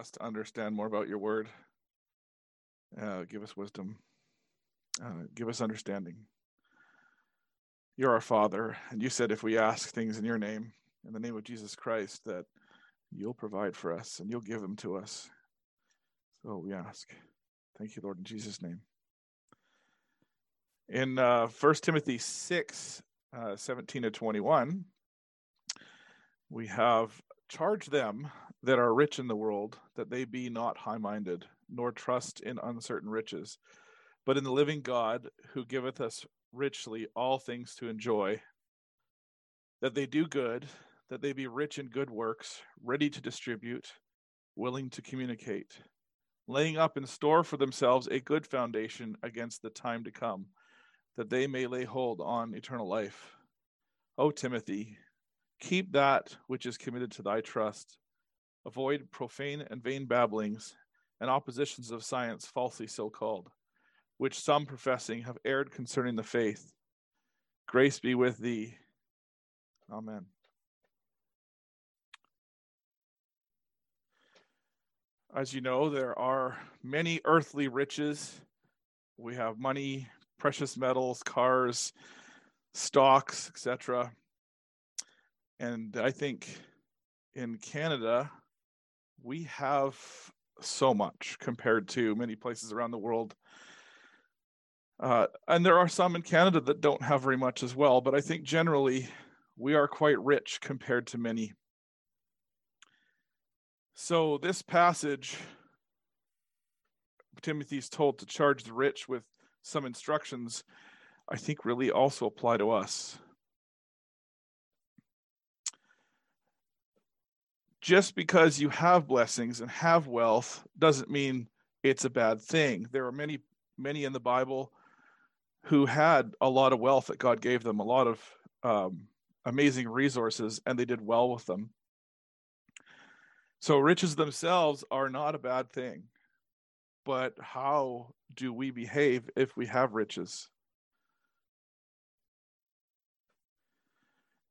us to understand more about your word. Uh, give us wisdom. Uh, give us understanding. You're our Father, and you said if we ask things in your name, in the name of Jesus Christ, that you'll provide for us and you'll give them to us. So we ask. Thank you, Lord, in Jesus' name. In uh, 1 Timothy 6, uh, 17 to 21, we have charge them that are rich in the world that they be not high minded, nor trust in uncertain riches, but in the living God who giveth us richly all things to enjoy, that they do good, that they be rich in good works, ready to distribute, willing to communicate, laying up in store for themselves a good foundation against the time to come, that they may lay hold on eternal life. O Timothy, keep that which is committed to thy trust. Avoid profane and vain babblings and oppositions of science falsely so called, which some professing have erred concerning the faith. Grace be with thee. Amen. As you know, there are many earthly riches. We have money, precious metals, cars, stocks, etc. And I think in Canada, we have so much compared to many places around the world. Uh, and there are some in Canada that don't have very much as well, but I think generally we are quite rich compared to many. So, this passage, Timothy's told to charge the rich with some instructions, I think really also apply to us. Just because you have blessings and have wealth doesn't mean it's a bad thing. There are many, many in the Bible who had a lot of wealth that God gave them, a lot of um, amazing resources, and they did well with them. So, riches themselves are not a bad thing. But how do we behave if we have riches?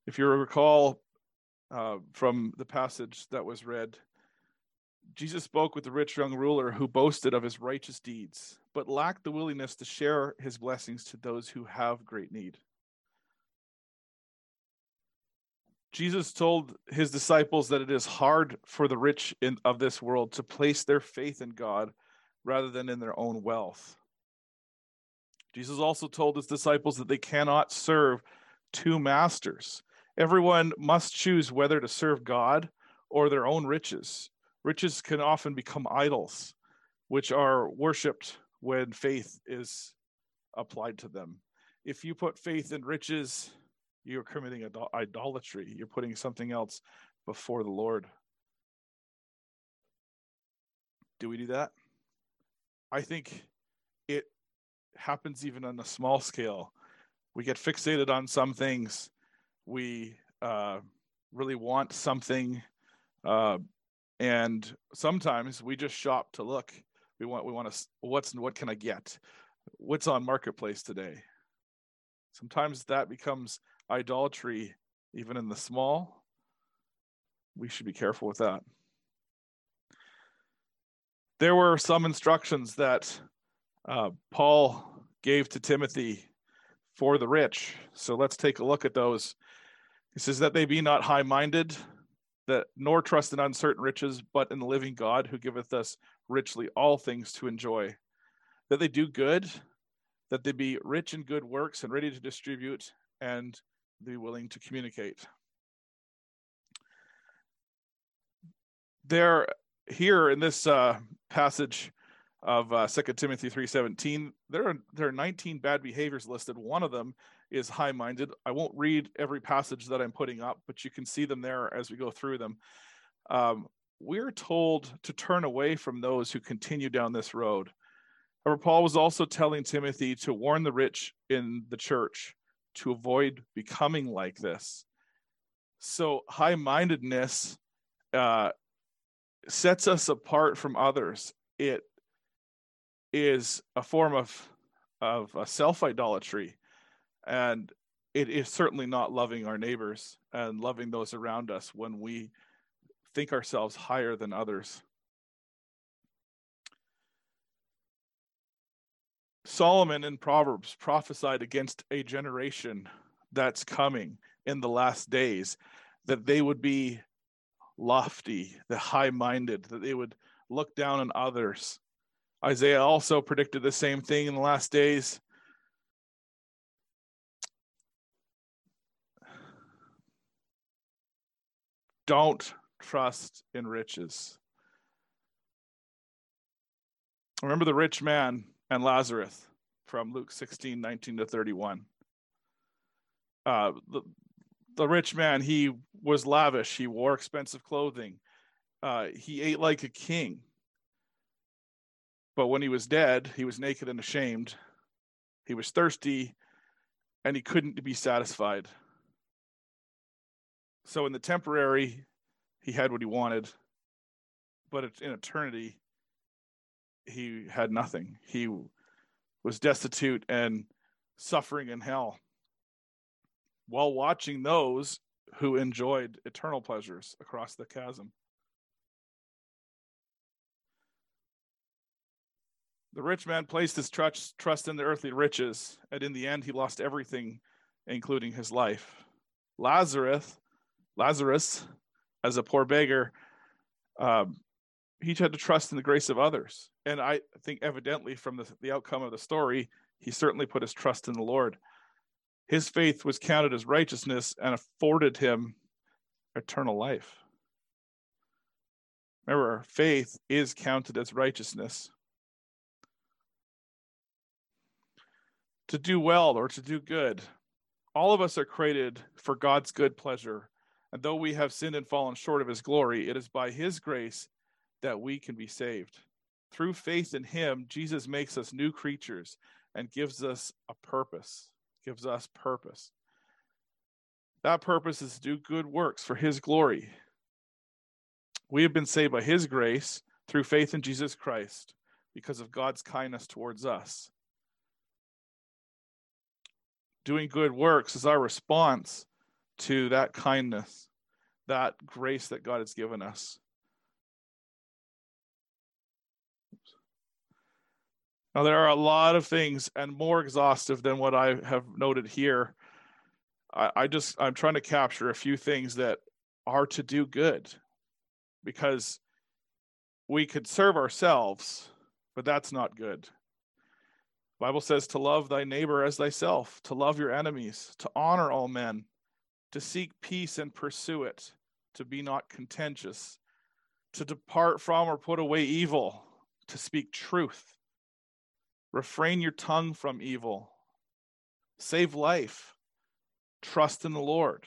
If you recall, uh, from the passage that was read. Jesus spoke with the rich young ruler who boasted of his righteous deeds, but lacked the willingness to share his blessings to those who have great need. Jesus told his disciples that it is hard for the rich in, of this world to place their faith in God rather than in their own wealth. Jesus also told his disciples that they cannot serve two masters. Everyone must choose whether to serve God or their own riches. Riches can often become idols, which are worshiped when faith is applied to them. If you put faith in riches, you're committing idolatry. You're putting something else before the Lord. Do we do that? I think it happens even on a small scale. We get fixated on some things we uh, really want something, uh, and sometimes we just shop to look. We want we want to what's what can I get? What's on marketplace today? Sometimes that becomes idolatry, even in the small. We should be careful with that. There were some instructions that uh, Paul gave to Timothy for the rich. So let's take a look at those he says that they be not high minded, that nor trust in uncertain riches, but in the living God who giveth us richly all things to enjoy. That they do good, that they be rich in good works and ready to distribute, and be willing to communicate. There, here in this uh, passage of uh, 2 Timothy 3.17, there are, there are 19 bad behaviors listed. One of them is high minded. I won't read every passage that I'm putting up, but you can see them there as we go through them. Um, we're told to turn away from those who continue down this road. However, Paul was also telling Timothy to warn the rich in the church to avoid becoming like this. So, high mindedness uh, sets us apart from others. It is a form of, of self idolatry and it is certainly not loving our neighbors and loving those around us when we think ourselves higher than others. Solomon in Proverbs prophesied against a generation that's coming in the last days that they would be lofty, the high minded, that they would look down on others. Isaiah also predicted the same thing in the last days Don't trust in riches. Remember the rich man and Lazarus from Luke 16, 19 to 31. Uh, the, the rich man, he was lavish. He wore expensive clothing. Uh, he ate like a king. But when he was dead, he was naked and ashamed. He was thirsty and he couldn't be satisfied. So in the temporary, he had what he wanted. But in eternity, he had nothing. He was destitute and suffering in hell while watching those who enjoyed eternal pleasures across the chasm. The rich man placed his trust, in the earthly riches, and in the end, he lost everything, including his life. Lazarus, Lazarus, as a poor beggar, um, he had to trust in the grace of others. And I think, evidently, from the, the outcome of the story, he certainly put his trust in the Lord. His faith was counted as righteousness and afforded him eternal life. Remember, faith is counted as righteousness. To do well or to do good, all of us are created for God's good pleasure. And though we have sinned and fallen short of his glory, it is by his grace that we can be saved. Through faith in him, Jesus makes us new creatures and gives us a purpose gives us purpose. That purpose is to do good works for his glory. We have been saved by his grace through faith in Jesus Christ because of God's kindness towards us. Doing good works is our response to that kindness, that grace that God has given us. Now, there are a lot of things and more exhaustive than what I have noted here. I, I just, I'm trying to capture a few things that are to do good because we could serve ourselves, but that's not good. Bible says to love thy neighbor as thyself, to love your enemies, to honor all men, to seek peace and pursue it, to be not contentious, to depart from or put away evil, to speak truth, Refrain your tongue from evil. Save life. Trust in the Lord.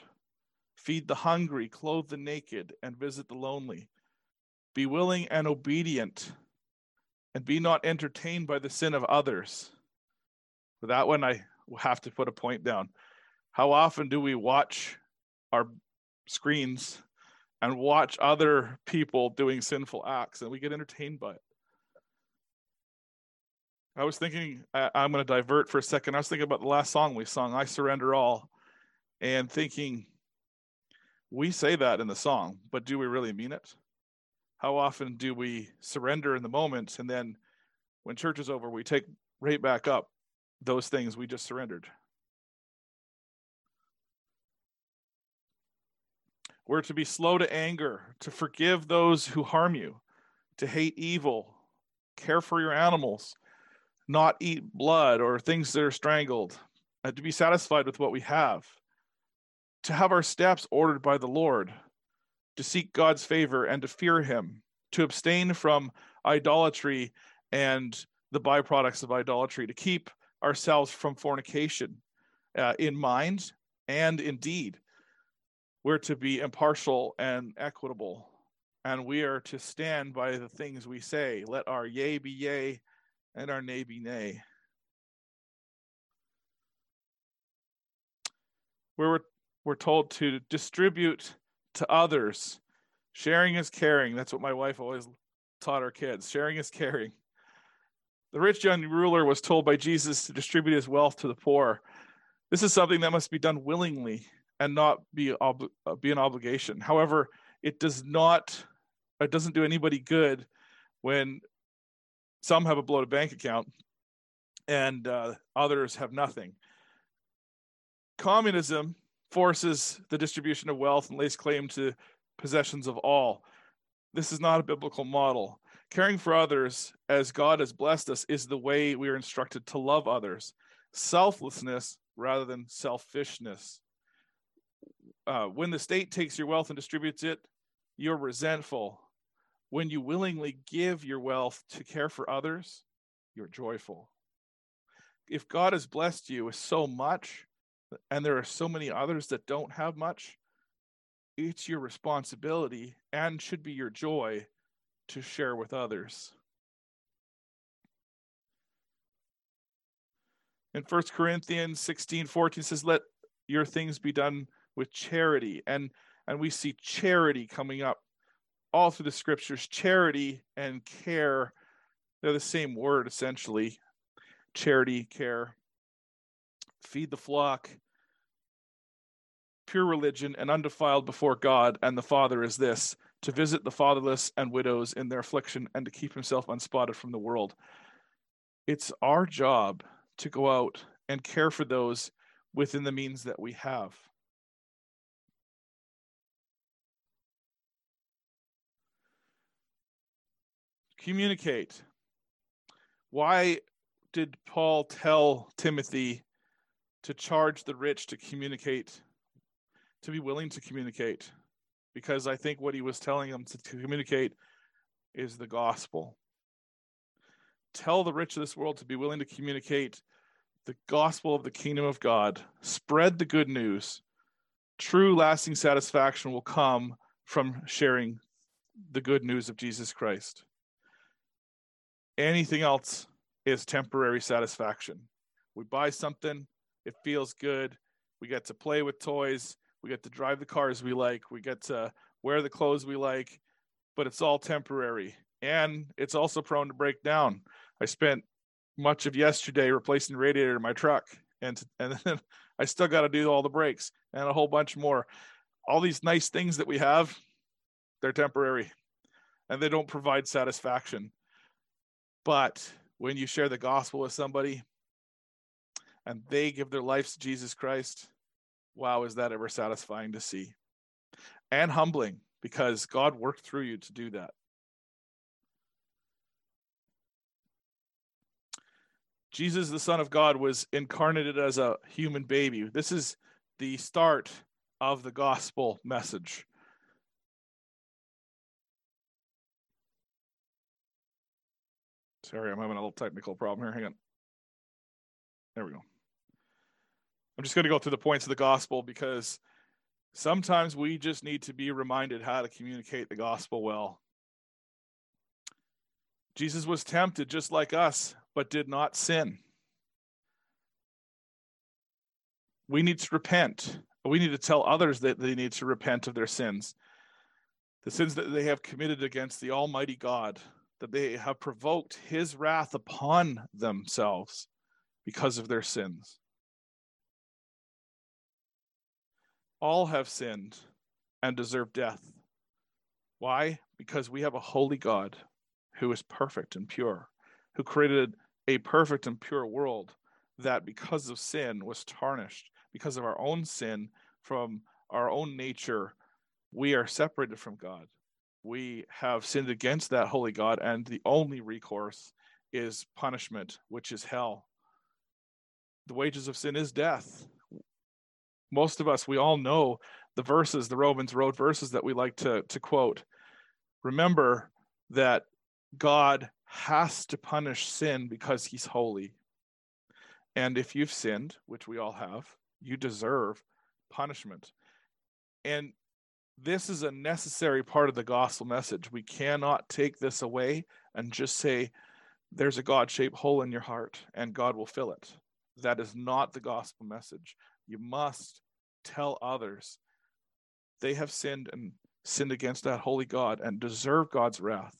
Feed the hungry, clothe the naked, and visit the lonely. Be willing and obedient, and be not entertained by the sin of others. For that one, I have to put a point down. How often do we watch our screens and watch other people doing sinful acts and we get entertained by it? I was thinking, I, am going to divert for a second. I was thinking about the last song we sung, I Surrender All, and thinking, we say that in the song, but do we really mean it? How often do we surrender in the moment and then when church is over, we take right back up those things we just surrendered? We're to be slow to anger, to forgive those who harm you, to hate evil, care for your animals, not eat blood or things that are strangled, uh, to be satisfied with what we have, to have our steps ordered by the Lord, to seek God's favor and to fear Him, to abstain from idolatry and the byproducts of idolatry, to keep ourselves from fornication uh, in mind and in deed. We're to be impartial and equitable, and we are to stand by the things we say. Let our yea be yea and our nay be nay. We're, we're told to distribute to others. Sharing is caring. That's what my wife always taught our kids. Sharing is caring. The rich young ruler was told by Jesus to distribute his wealth to the poor. This is something that must be done willingly and not be, ob- uh, be an obligation. However, it does not, it doesn't do anybody good when some have a bloated bank account and uh, others have nothing. Communism forces the distribution of wealth and lays claim to possessions of all. This is not a biblical model. Caring for others as God has blessed us is the way we are instructed to love others. Selflessness rather than selfishness. Uh, when the state takes your wealth and distributes it, you're resentful. When you willingly give your wealth to care for others, you're joyful. If God has blessed you with so much, and there are so many others that don't have much, it's your responsibility and should be your joy to share with others. In 1 Corinthians 16 14 says, Let your things be done with charity. And and we see charity coming up all through the scriptures. Charity and care, they're the same word essentially. Charity, care. Feed the flock, pure religion and undefiled before God and the Father is this to visit the fatherless and widows in their affliction and to keep himself unspotted from the world. It's our job to go out and care for those within the means that we have. Communicate. Why did Paul tell Timothy to charge the rich to communicate to be willing to communicate because I think what he was telling them to, communicate is the gospel. Tell the rich of this world to be willing to communicate the gospel of the kingdom of God. Spread the good news. True, lasting satisfaction will come from sharing the good news of Jesus Christ. Anything else is temporary satisfaction. We buy something, it feels good, we get to play with toys, we get to drive the cars we like. We get to wear the clothes we like, but it's all temporary. And it's also prone to break down. I spent much of yesterday replacing the radiator in my truck, and and then I still got to do all the brakes and a whole bunch more. All these nice things that we have, they're temporary, and they don't provide satisfaction. But when you share the gospel with somebody, and they give their lives to Jesus Christ, wow, is that ever satisfying to see? And humbling because God worked through you to do that. Jesus, the Son of God, was incarnated as a human baby. This is the start of the gospel message. Sorry, I'm having a little technical problem here. Hang on. There we go. I'm just going to go through the points of the gospel because sometimes we just need to be reminded how to communicate the gospel well. Jesus was tempted just like us, but did not sin. We need to repent. We need to tell others that they need to repent of their sins, the sins that they have committed against the Almighty God, that they have provoked His wrath upon themselves because of their sins. all have sinned and deserve death. Why? Because we have a holy God who is perfect and pure, who created a perfect and pure world that because of sin was tarnished, because of our own sin from our own nature, we are separated from God. We have sinned against that holy God, and the only recourse is punishment, which is hell. The wages of sin is death. Most of us we all know the verses the romans road verses that we like to to quote. Remember that god has to punish sin because he's holy. And if you've sinned which we all have you deserve punishment. And this is a necessary part of the gospel message we cannot take this away and just say there's a god-shaped hole in your heart and god will fill it that is not the gospel message you must tell others they have sinned and sinned against that holy God and deserve God's wrath.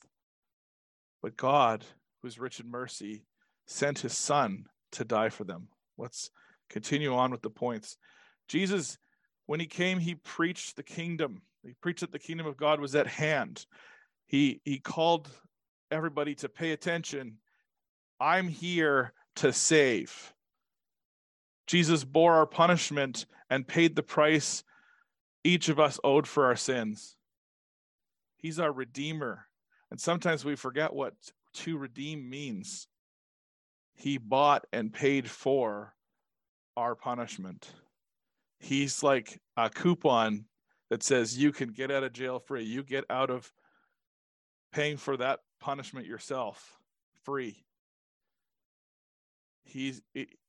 But God, who's rich in mercy, sent his son to die for them. Let's continue on with the points. Jesus, when he came, he preached the kingdom. He preached that the kingdom of God was at hand. He he called everybody to pay attention. I'm here to save. Jesus bore our punishment and paid the price each of us owed for our sins. He's our Redeemer. And sometimes we forget what to redeem means. He bought and paid for our punishment. He's like a coupon that says you can get out of jail free. You get out of paying for that punishment yourself free. He's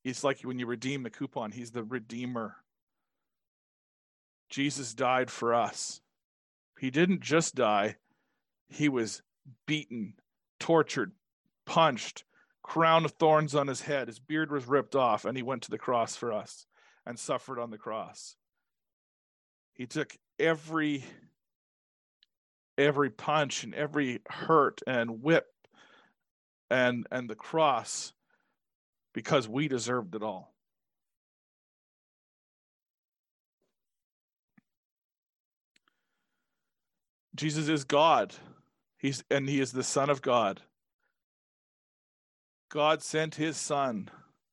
it's like when you redeem the coupon, he's the redeemer. Jesus died for us. He didn't just die, he was beaten, tortured, punched, crown of thorns on his head. His beard was ripped off, and he went to the cross for us and suffered on the cross. He took every every punch and every hurt and whip and and the cross because we deserved it all. Jesus is God. He's and he is the son of God. God sent his son,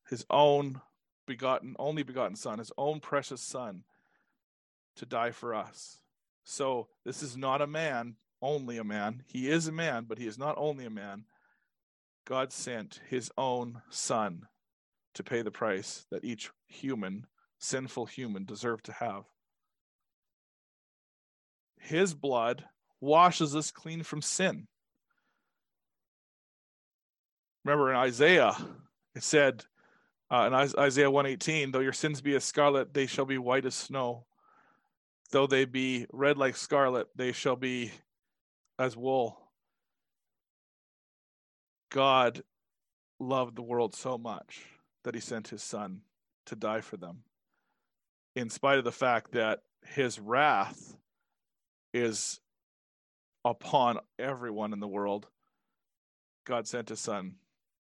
his own begotten only begotten son, his own precious son to die for us. So this is not a man, only a man. He is a man, but he is not only a man. God sent his own son to pay the price that each human, sinful human, deserved to have. His blood washes us clean from sin. Remember in Isaiah, it said uh, in Isaiah 118, though your sins be as scarlet, they shall be white as snow. Though they be red like scarlet, they shall be as wool. God loved the world so much that he sent his son to die for them, in spite of the fact that his wrath is upon everyone in the world. God sent his son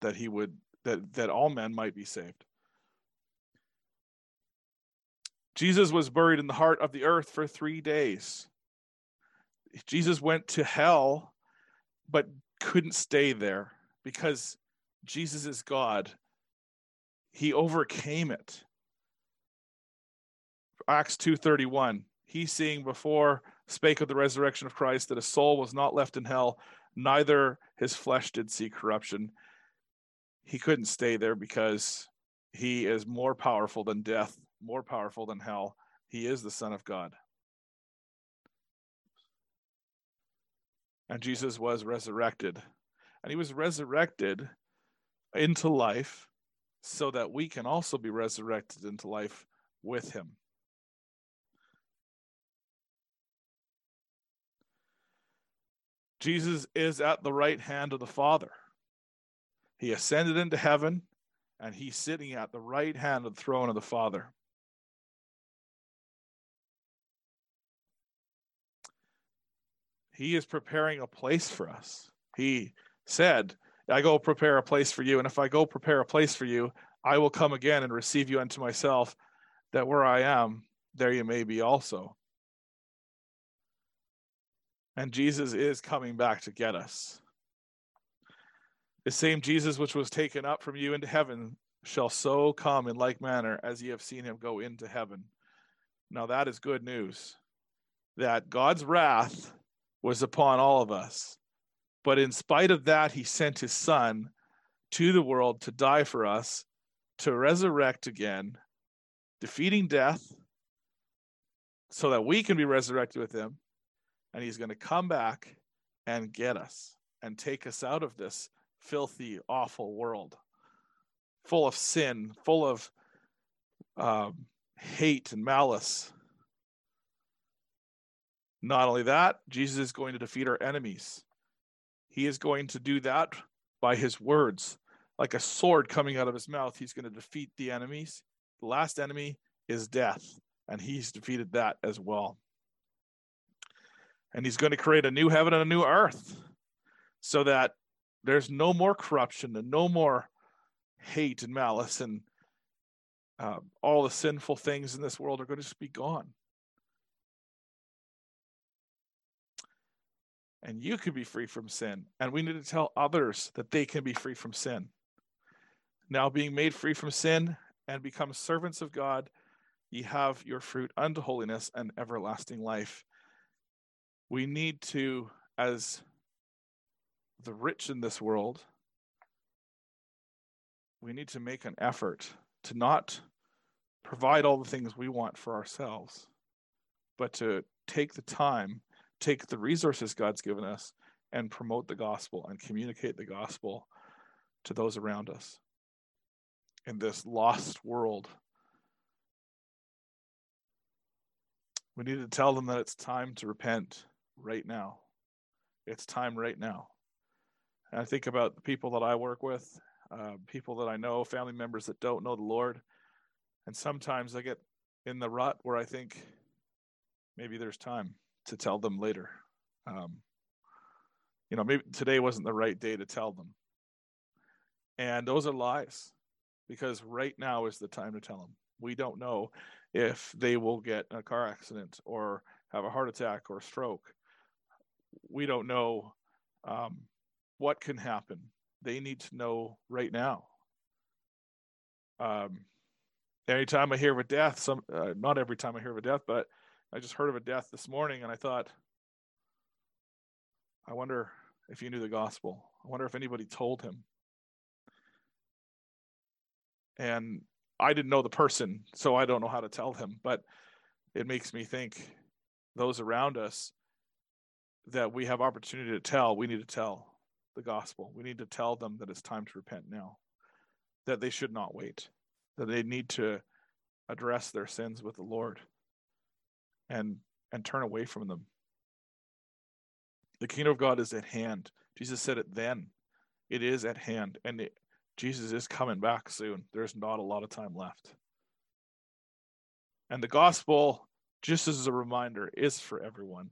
that he would that that all men might be saved. Jesus was buried in the heart of the earth for 3 days. Jesus went to hell but couldn't stay there because Jesus is God he overcame it. Acts 2:31. He seeing before spake of the resurrection of Christ that his soul was not left in hell, neither his flesh did see corruption. He couldn't stay there because he is more powerful than death, more powerful than hell. He is the Son of God. And Jesus was resurrected. And he was resurrected into life so that we can also be resurrected into life with him. Jesus is at the right hand of the Father. He ascended into heaven and he's sitting at the right hand of the throne of the Father. He is preparing a place for us. He said, I go prepare a place for you. And if I go prepare a place for you, I will come again and receive you unto myself, that where I am, there you may be also. And Jesus is coming back to get us. The same Jesus which was taken up from you into heaven shall so come in like manner as ye have seen him go into heaven. Now that is good news. That God's wrath was upon all of us. But in spite of that, he sent his son to the world to die for us, to resurrect again, defeating death so that we can be resurrected with him. And he's going to come back and get us and take us out of this filthy, awful world full of sin, full of um, hate and malice. Not only that, Jesus is going to defeat our enemies. He is going to do that by his words. Like a sword coming out of his mouth, he's going to defeat the enemies. The last enemy is death, and he's defeated that as well. And he's going to create a new heaven and a new earth so that there's no more corruption and no more hate and malice and uh, all the sinful things in this world are going to just be gone. and you can be free from sin. And we need to tell others that they can be free from sin. Now, being made free from sin and become servants of God, ye have your fruit unto holiness and everlasting life. We need to, as the rich in this world, we need to make an effort to not provide all the things we want for ourselves, but to take the time, take the resources God's given us, and promote the gospel and communicate the gospel to those around us in this lost world. We need to tell them that it's time to repent right now. It's time right now. And I think about the people that I work with, uh, people that I know, family members that don't know the Lord. And sometimes I get in the rut where I think maybe there's time to tell them later. Um, you know, maybe today wasn't the right day to tell them. And those are lies because right now is the time to tell them. We don't know if they will get a car accident or have a heart attack or stroke. We don't know um, what can happen. They need to know right now. Um, anytime I hear of a death, some uh, not every time I hear of a death, but I just heard of a death this morning, and I thought, I wonder if he knew the gospel. I wonder if anybody told him and I didn't know the person, so I don't know how to tell him. But it makes me think those around us that we have opportunity to tell, we need to tell the gospel. We need to tell them that it's time to repent now, that they should not wait, that they need to address their sins with the Lord and and turn away from them. The kingdom of God is at hand. Jesus said it then. It is at hand. And it, Jesus is coming back soon. There's not a lot of time left. And the gospel, just as a reminder, is for everyone.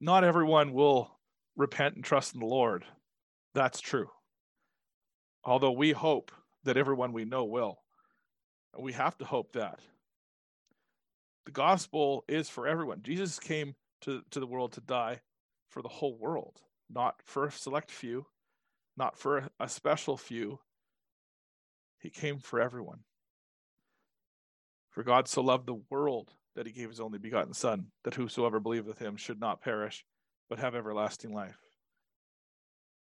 Not everyone will repent and trust in the Lord. That's true. Although we hope that everyone we know will. We have to hope that. The gospel is for everyone. Jesus came to, to the world to die for the whole world, not for a select few, not for a special few. He came for everyone. For God so loved the world that he gave his only begotten Son, that whosoever believeth him should not perish, but have everlasting life.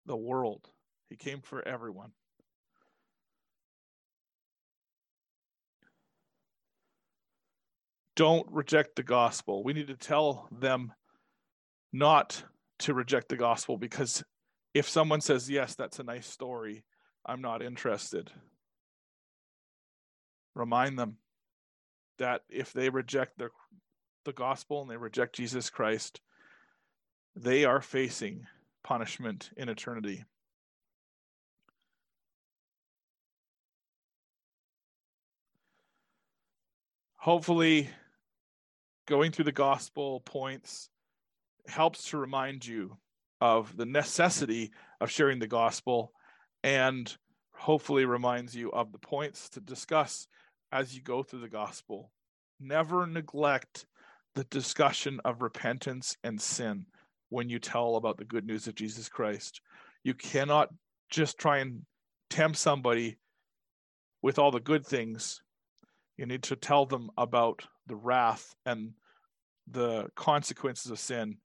The world. He came for everyone. Don't reject the gospel. We need to tell them not to reject the gospel because if someone says, Yes, that's a nice story, I'm not interested, remind them that if they reject the, the gospel and they reject Jesus Christ, they are facing punishment in eternity. Hopefully, going through the gospel points helps to remind you of the necessity of sharing the gospel and hopefully reminds you of the points to discuss as you go through the gospel. Never neglect the discussion of repentance and sin when you tell about the good news of Jesus Christ. You cannot just try and tempt somebody with all the good things. You need to tell them about the wrath and the consequences of sin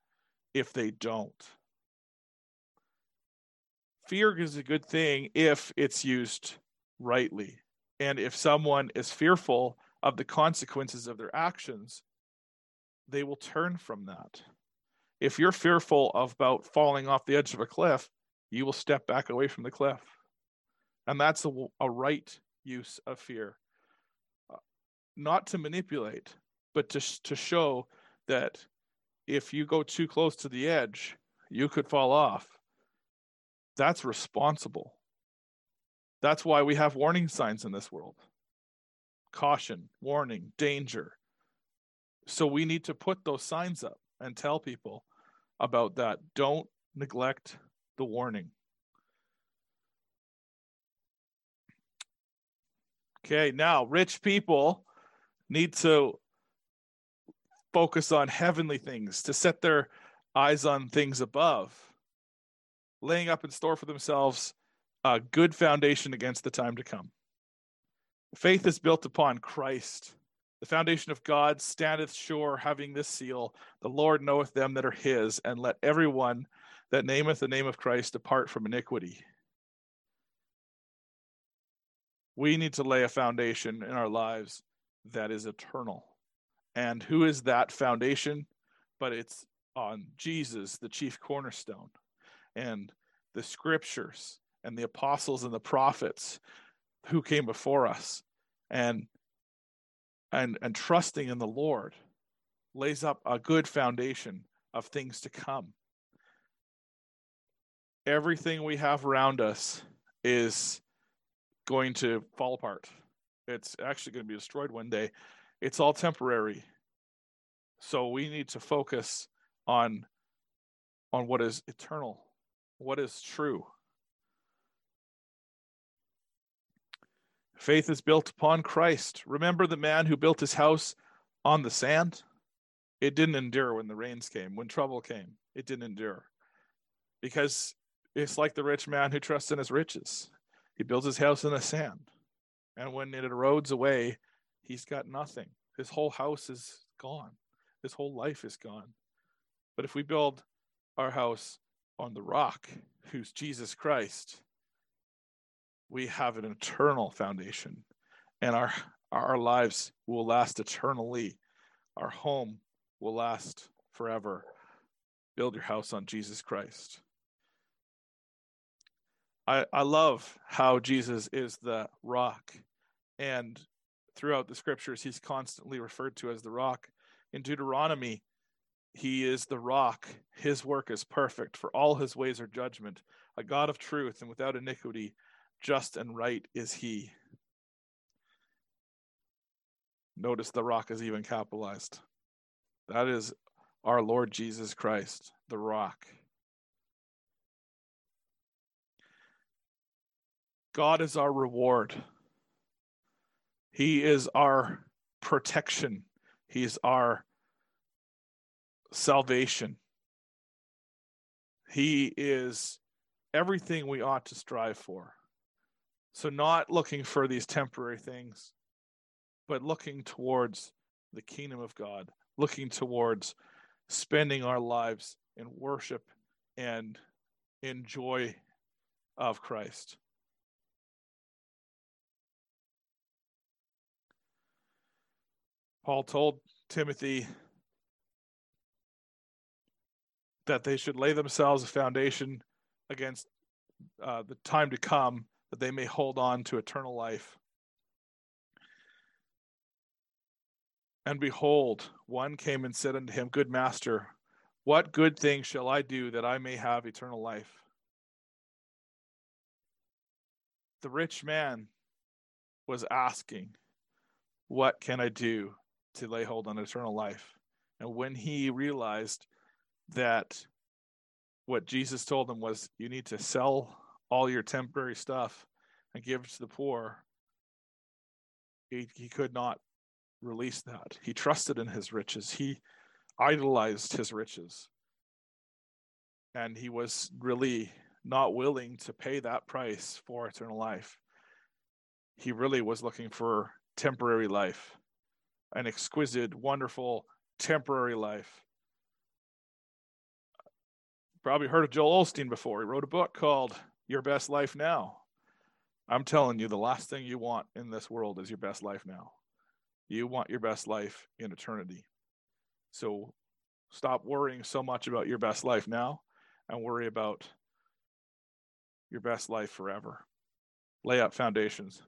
if they don't fear is a good thing if it's used rightly. And if someone is fearful of the consequences of their actions, they will turn from that. If you're fearful about falling off the edge of a cliff, you will step back away from the cliff. And that's a, a right use of fear. Uh, not to manipulate, but to, to show that if you go too close to the edge, you could fall off that's responsible. That's why we have warning signs in this world caution, warning, danger. So we need to put those signs up and tell people about that. Don't neglect the warning. Okay, now rich people need to focus on heavenly things, to set their eyes on things above laying up in store for themselves a good foundation against the time to come. Faith is built upon Christ. The foundation of God standeth sure, having this seal The Lord knoweth them that are his, and let everyone that nameth the name of Christ depart from iniquity. We need to lay a foundation in our lives that is eternal. And who is that foundation? But it's on Jesus, the chief cornerstone, and the scriptures and the apostles and the prophets who came before us. And and and trusting in the Lord lays up a good foundation of things to come. Everything we have around us is going to fall apart. It's actually going to be destroyed one day. It's all temporary. So we need to focus on on what is eternal, what is true. Faith is built upon Christ. Remember the man who built his house on the sand? It didn't endure when the rains came, when trouble came. It didn't endure. Because it's like the rich man who trusts in his riches. He builds his house in the sand. And when it erodes away, he's got nothing. His whole house is gone. His whole life is gone. But if we build our house on the rock, who's Jesus Christ, we have an eternal foundation and our our lives will last eternally. Our home will last forever. Build your house on Jesus Christ. I, I love how Jesus is the rock. And throughout the scriptures, he's constantly referred to as the rock. In Deuteronomy, he is the rock. His work is perfect, for all his ways are judgment. A God of truth and without iniquity, just and right is he. Notice the rock is even capitalized. That is our Lord Jesus Christ, the rock. God is our reward. He is our protection. He's our salvation. He is everything we ought to strive for. So, not looking for these temporary things, but looking towards the kingdom of God, looking towards spending our lives in worship and in joy of Christ. Paul told Timothy that they should lay themselves a foundation against uh, the time to come, that they may hold on to eternal life. And behold, one came and said unto him, Good master, what good thing shall I do that I may have eternal life? The rich man was asking, What can I do to lay hold on eternal life. And when he realized that what Jesus told him was, you need to sell all your temporary stuff and give it to the poor, he, he could not release that. He trusted in his riches, he idolized his riches. And he was really not willing to pay that price for eternal life. He really was looking for temporary life an exquisite, wonderful, temporary life. Probably heard of Joel Osteen before. He wrote a book called Your Best Life Now. I'm telling you, the last thing you want in this world is your best life now. You want your best life in eternity. So stop worrying so much about your best life now and worry about your best life forever. Lay out foundations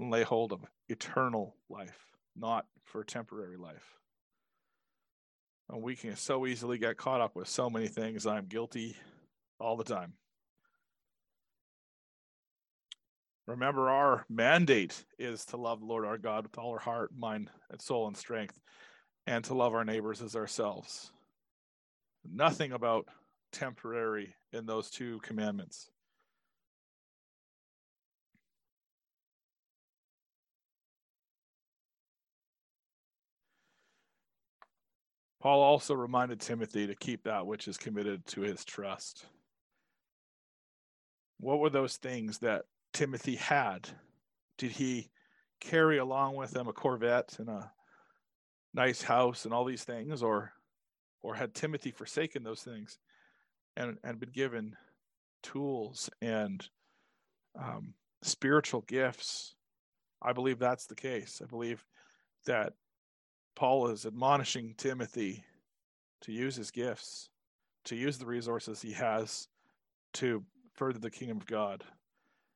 and lay hold of eternal life not for temporary life. And we can so easily get caught up with so many things. I'm guilty all the time. Remember, our mandate is to love the Lord our God with all our heart, mind, and soul and strength, and to love our neighbors as ourselves. Nothing about temporary in those two commandments. Paul also reminded Timothy to keep that which is committed to his trust. what were those things that Timothy had? Did he carry along with him a Corvette and a nice house and all these things, or or had Timothy forsaken those things and and been given tools and um, spiritual gifts? I believe that's the case. I believe that Paul is admonishing Timothy to use his gifts, to use the resources he has to further the kingdom of God.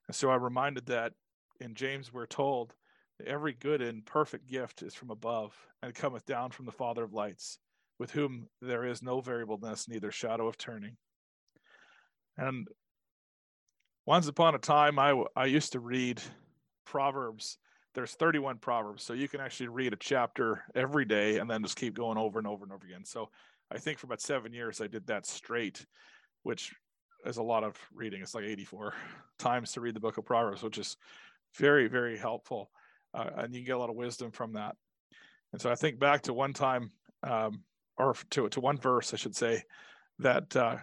And so I'm reminded that in James we're told that every good and perfect gift is from above and cometh down from the Father of lights, with whom there is no variableness, neither shadow of turning. And once upon a time, I, I used to read Proverbs. There's 31 Proverbs, so you can actually read a chapter every day and then just keep going over and over and over again. So I think for about seven years, I did that straight, which is a lot of reading. It's like 84 times to read the book of Proverbs, which is very, very helpful. Uh, and you get a lot of wisdom from that. And so I think back to one time, um, or to, to one verse, I should say, that uh,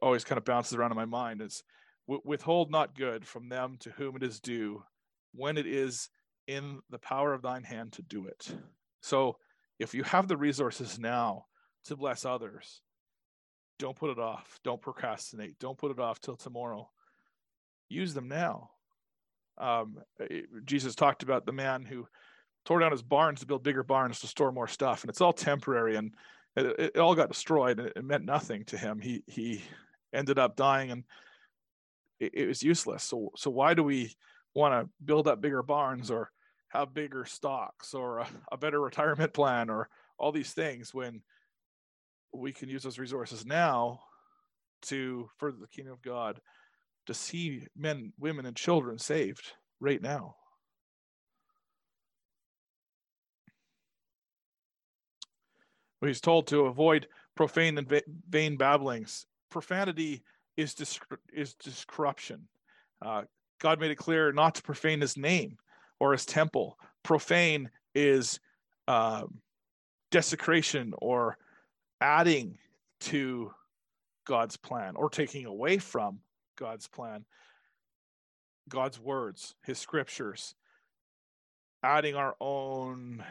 always kind of bounces around in my mind is withhold not good from them to whom it is due when it is in the power of thine hand to do it. So if you have the resources now to bless others, don't put it off. Don't procrastinate. Don't put it off till tomorrow. Use them now. Um, Jesus talked about the man who tore down his barns to build bigger barns to store more stuff, and it's all temporary, and it, it all got destroyed. And it meant nothing to him. He he ended up dying, and it, it was useless. So so why do we want to build up bigger barns or have bigger stocks or a, a better retirement plan or all these things when we can use those resources now to further the kingdom of God, to see men, women, and children saved right now. He's told to avoid profane and vain babblings. Profanity is dis- is just corruption. Uh, God made it clear not to profane His name or His temple. Profane is uh, desecration or adding to God's plan or taking away from God's plan, God's words, His scriptures, adding our own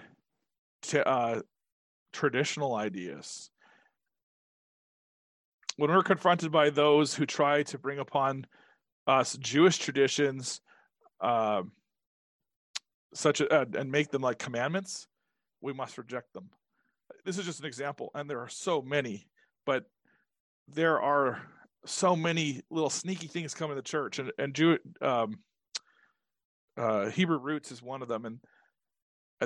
t- uh, traditional ideas. When we're confronted by those who try to bring upon us Jewish traditions, uh, such a, and make them like commandments, we must reject them this is just an example, and there are so many, but there are so many little sneaky things coming to church, and and Jew, um, uh, Hebrew roots is one of them, and,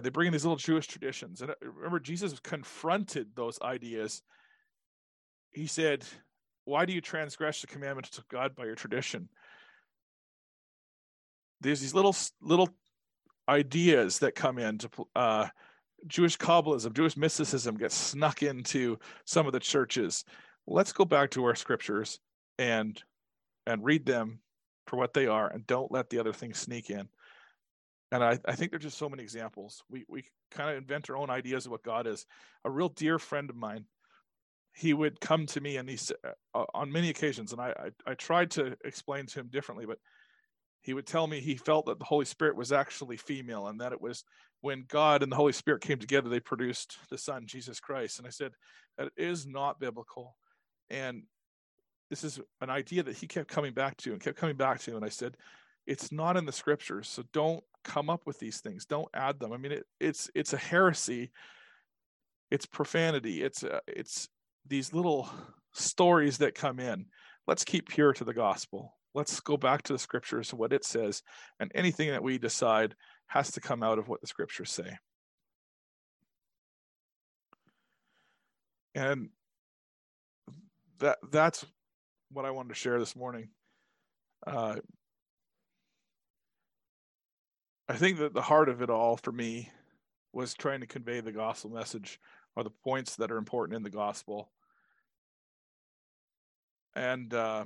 they bring in these little Jewish traditions. And uh, remember, Jesus confronted those ideas. He said, "Why do you transgress the commandments of God by your tradition?" There's these little little ideas that come in to uh, Jewish Kabbalism, Jewish mysticism gets snuck into some of the churches. Let's go back to our scriptures and and read them for what they are, and don't let the other things sneak in. And I, I think there's just so many examples. We we kind of invent our own ideas of what God is. A real dear friend of mine, he would come to me and he uh, on many occasions, and I, I I tried to explain to him differently, but he would tell me he felt that the Holy Spirit was actually female and that it was when God and the Holy Spirit came together, they produced the Son, Jesus Christ. And I said, that is not biblical. And this is an idea that he kept coming back to and kept coming back to. And I said, it's not in the scriptures. So don't come up with these things. Don't add them. I mean, it, it's, it's a heresy. It's profanity. It's, uh, it's these little stories that come in. Let's keep pure to the gospel let's go back to the scriptures what it says and anything that we decide has to come out of what the scriptures say. And that that's what i wanted to share this morning. Uh, i think that the heart of it all for me was trying to convey the gospel message or the points that are important in the gospel. And uh,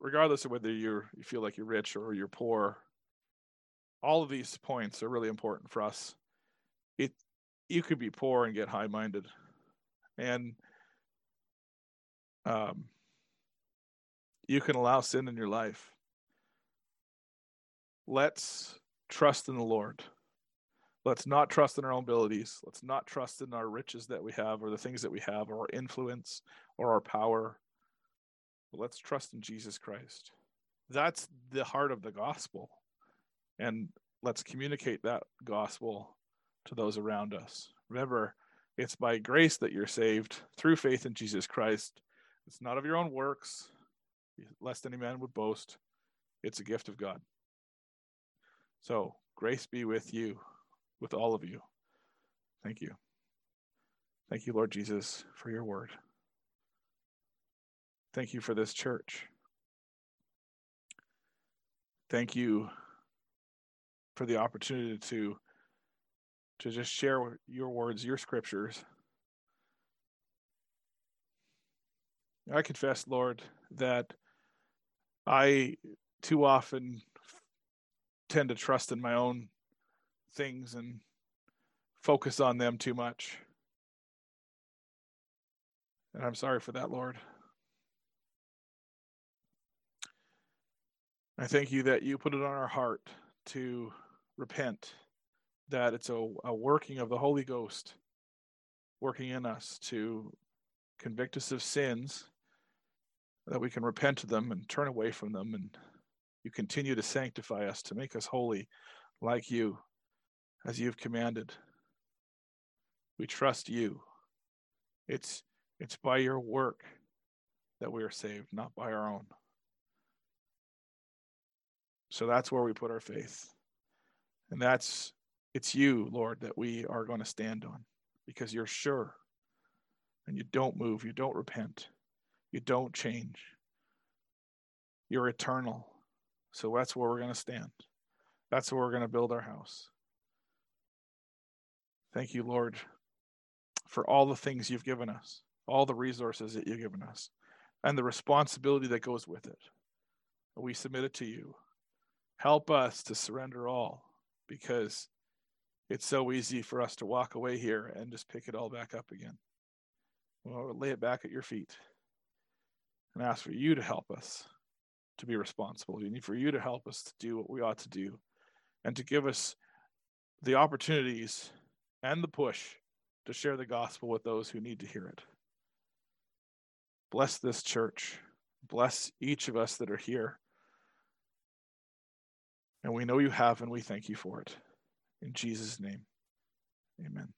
regardless of whether you're you feel like you're rich or you're poor all of these points are really important for us it you could be poor and get high minded and um you can allow sin in your life let's trust in the Lord. Let's not trust in our own abilities. Let's not trust in our riches that we have or the things that we have or our influence or our power. Let's trust in Jesus Christ. That's the heart of the gospel. And let's communicate that gospel to those around us. Remember, it's by grace that you're saved through faith in Jesus Christ. It's not of your own works, lest any man would boast. It's a gift of God. So, grace be with you, with all of you. Thank you. Thank you, Lord Jesus, for your word. Thank you for this church. Thank you for the opportunity to to just share your words, your scriptures. I confess, Lord, that I too often tend to trust in my own things and focus on them too much. And I'm sorry for that, Lord. I thank you that you put it on our heart to repent, that it's a, a working of the Holy Ghost working in us to convict us of sins, that we can repent of them and turn away from them and you continue to sanctify us to make us holy like you as you've commanded. We trust you. It's it's by your work that we are saved, not by our own. So that's where we put our faith. And that's it's you, Lord, that we are going to stand on because you're sure and you don't move, you don't repent, you don't change. You're eternal. So that's where we're going to stand. That's where we're going to build our house. Thank you, Lord, for all the things you've given us, all the resources that you've given us, and the responsibility that goes with it. We submit it to you. Help us to surrender all because it's so easy for us to walk away here and just pick it all back up again. Well, lay it back at your feet and ask for you to help us to be responsible. We need for you to help us to do what we ought to do and to give us the opportunities and the push to share the gospel with those who need to hear it. Bless this church. Bless each of us that are here. And we know you have, and we thank you for it. In Jesus' name, amen.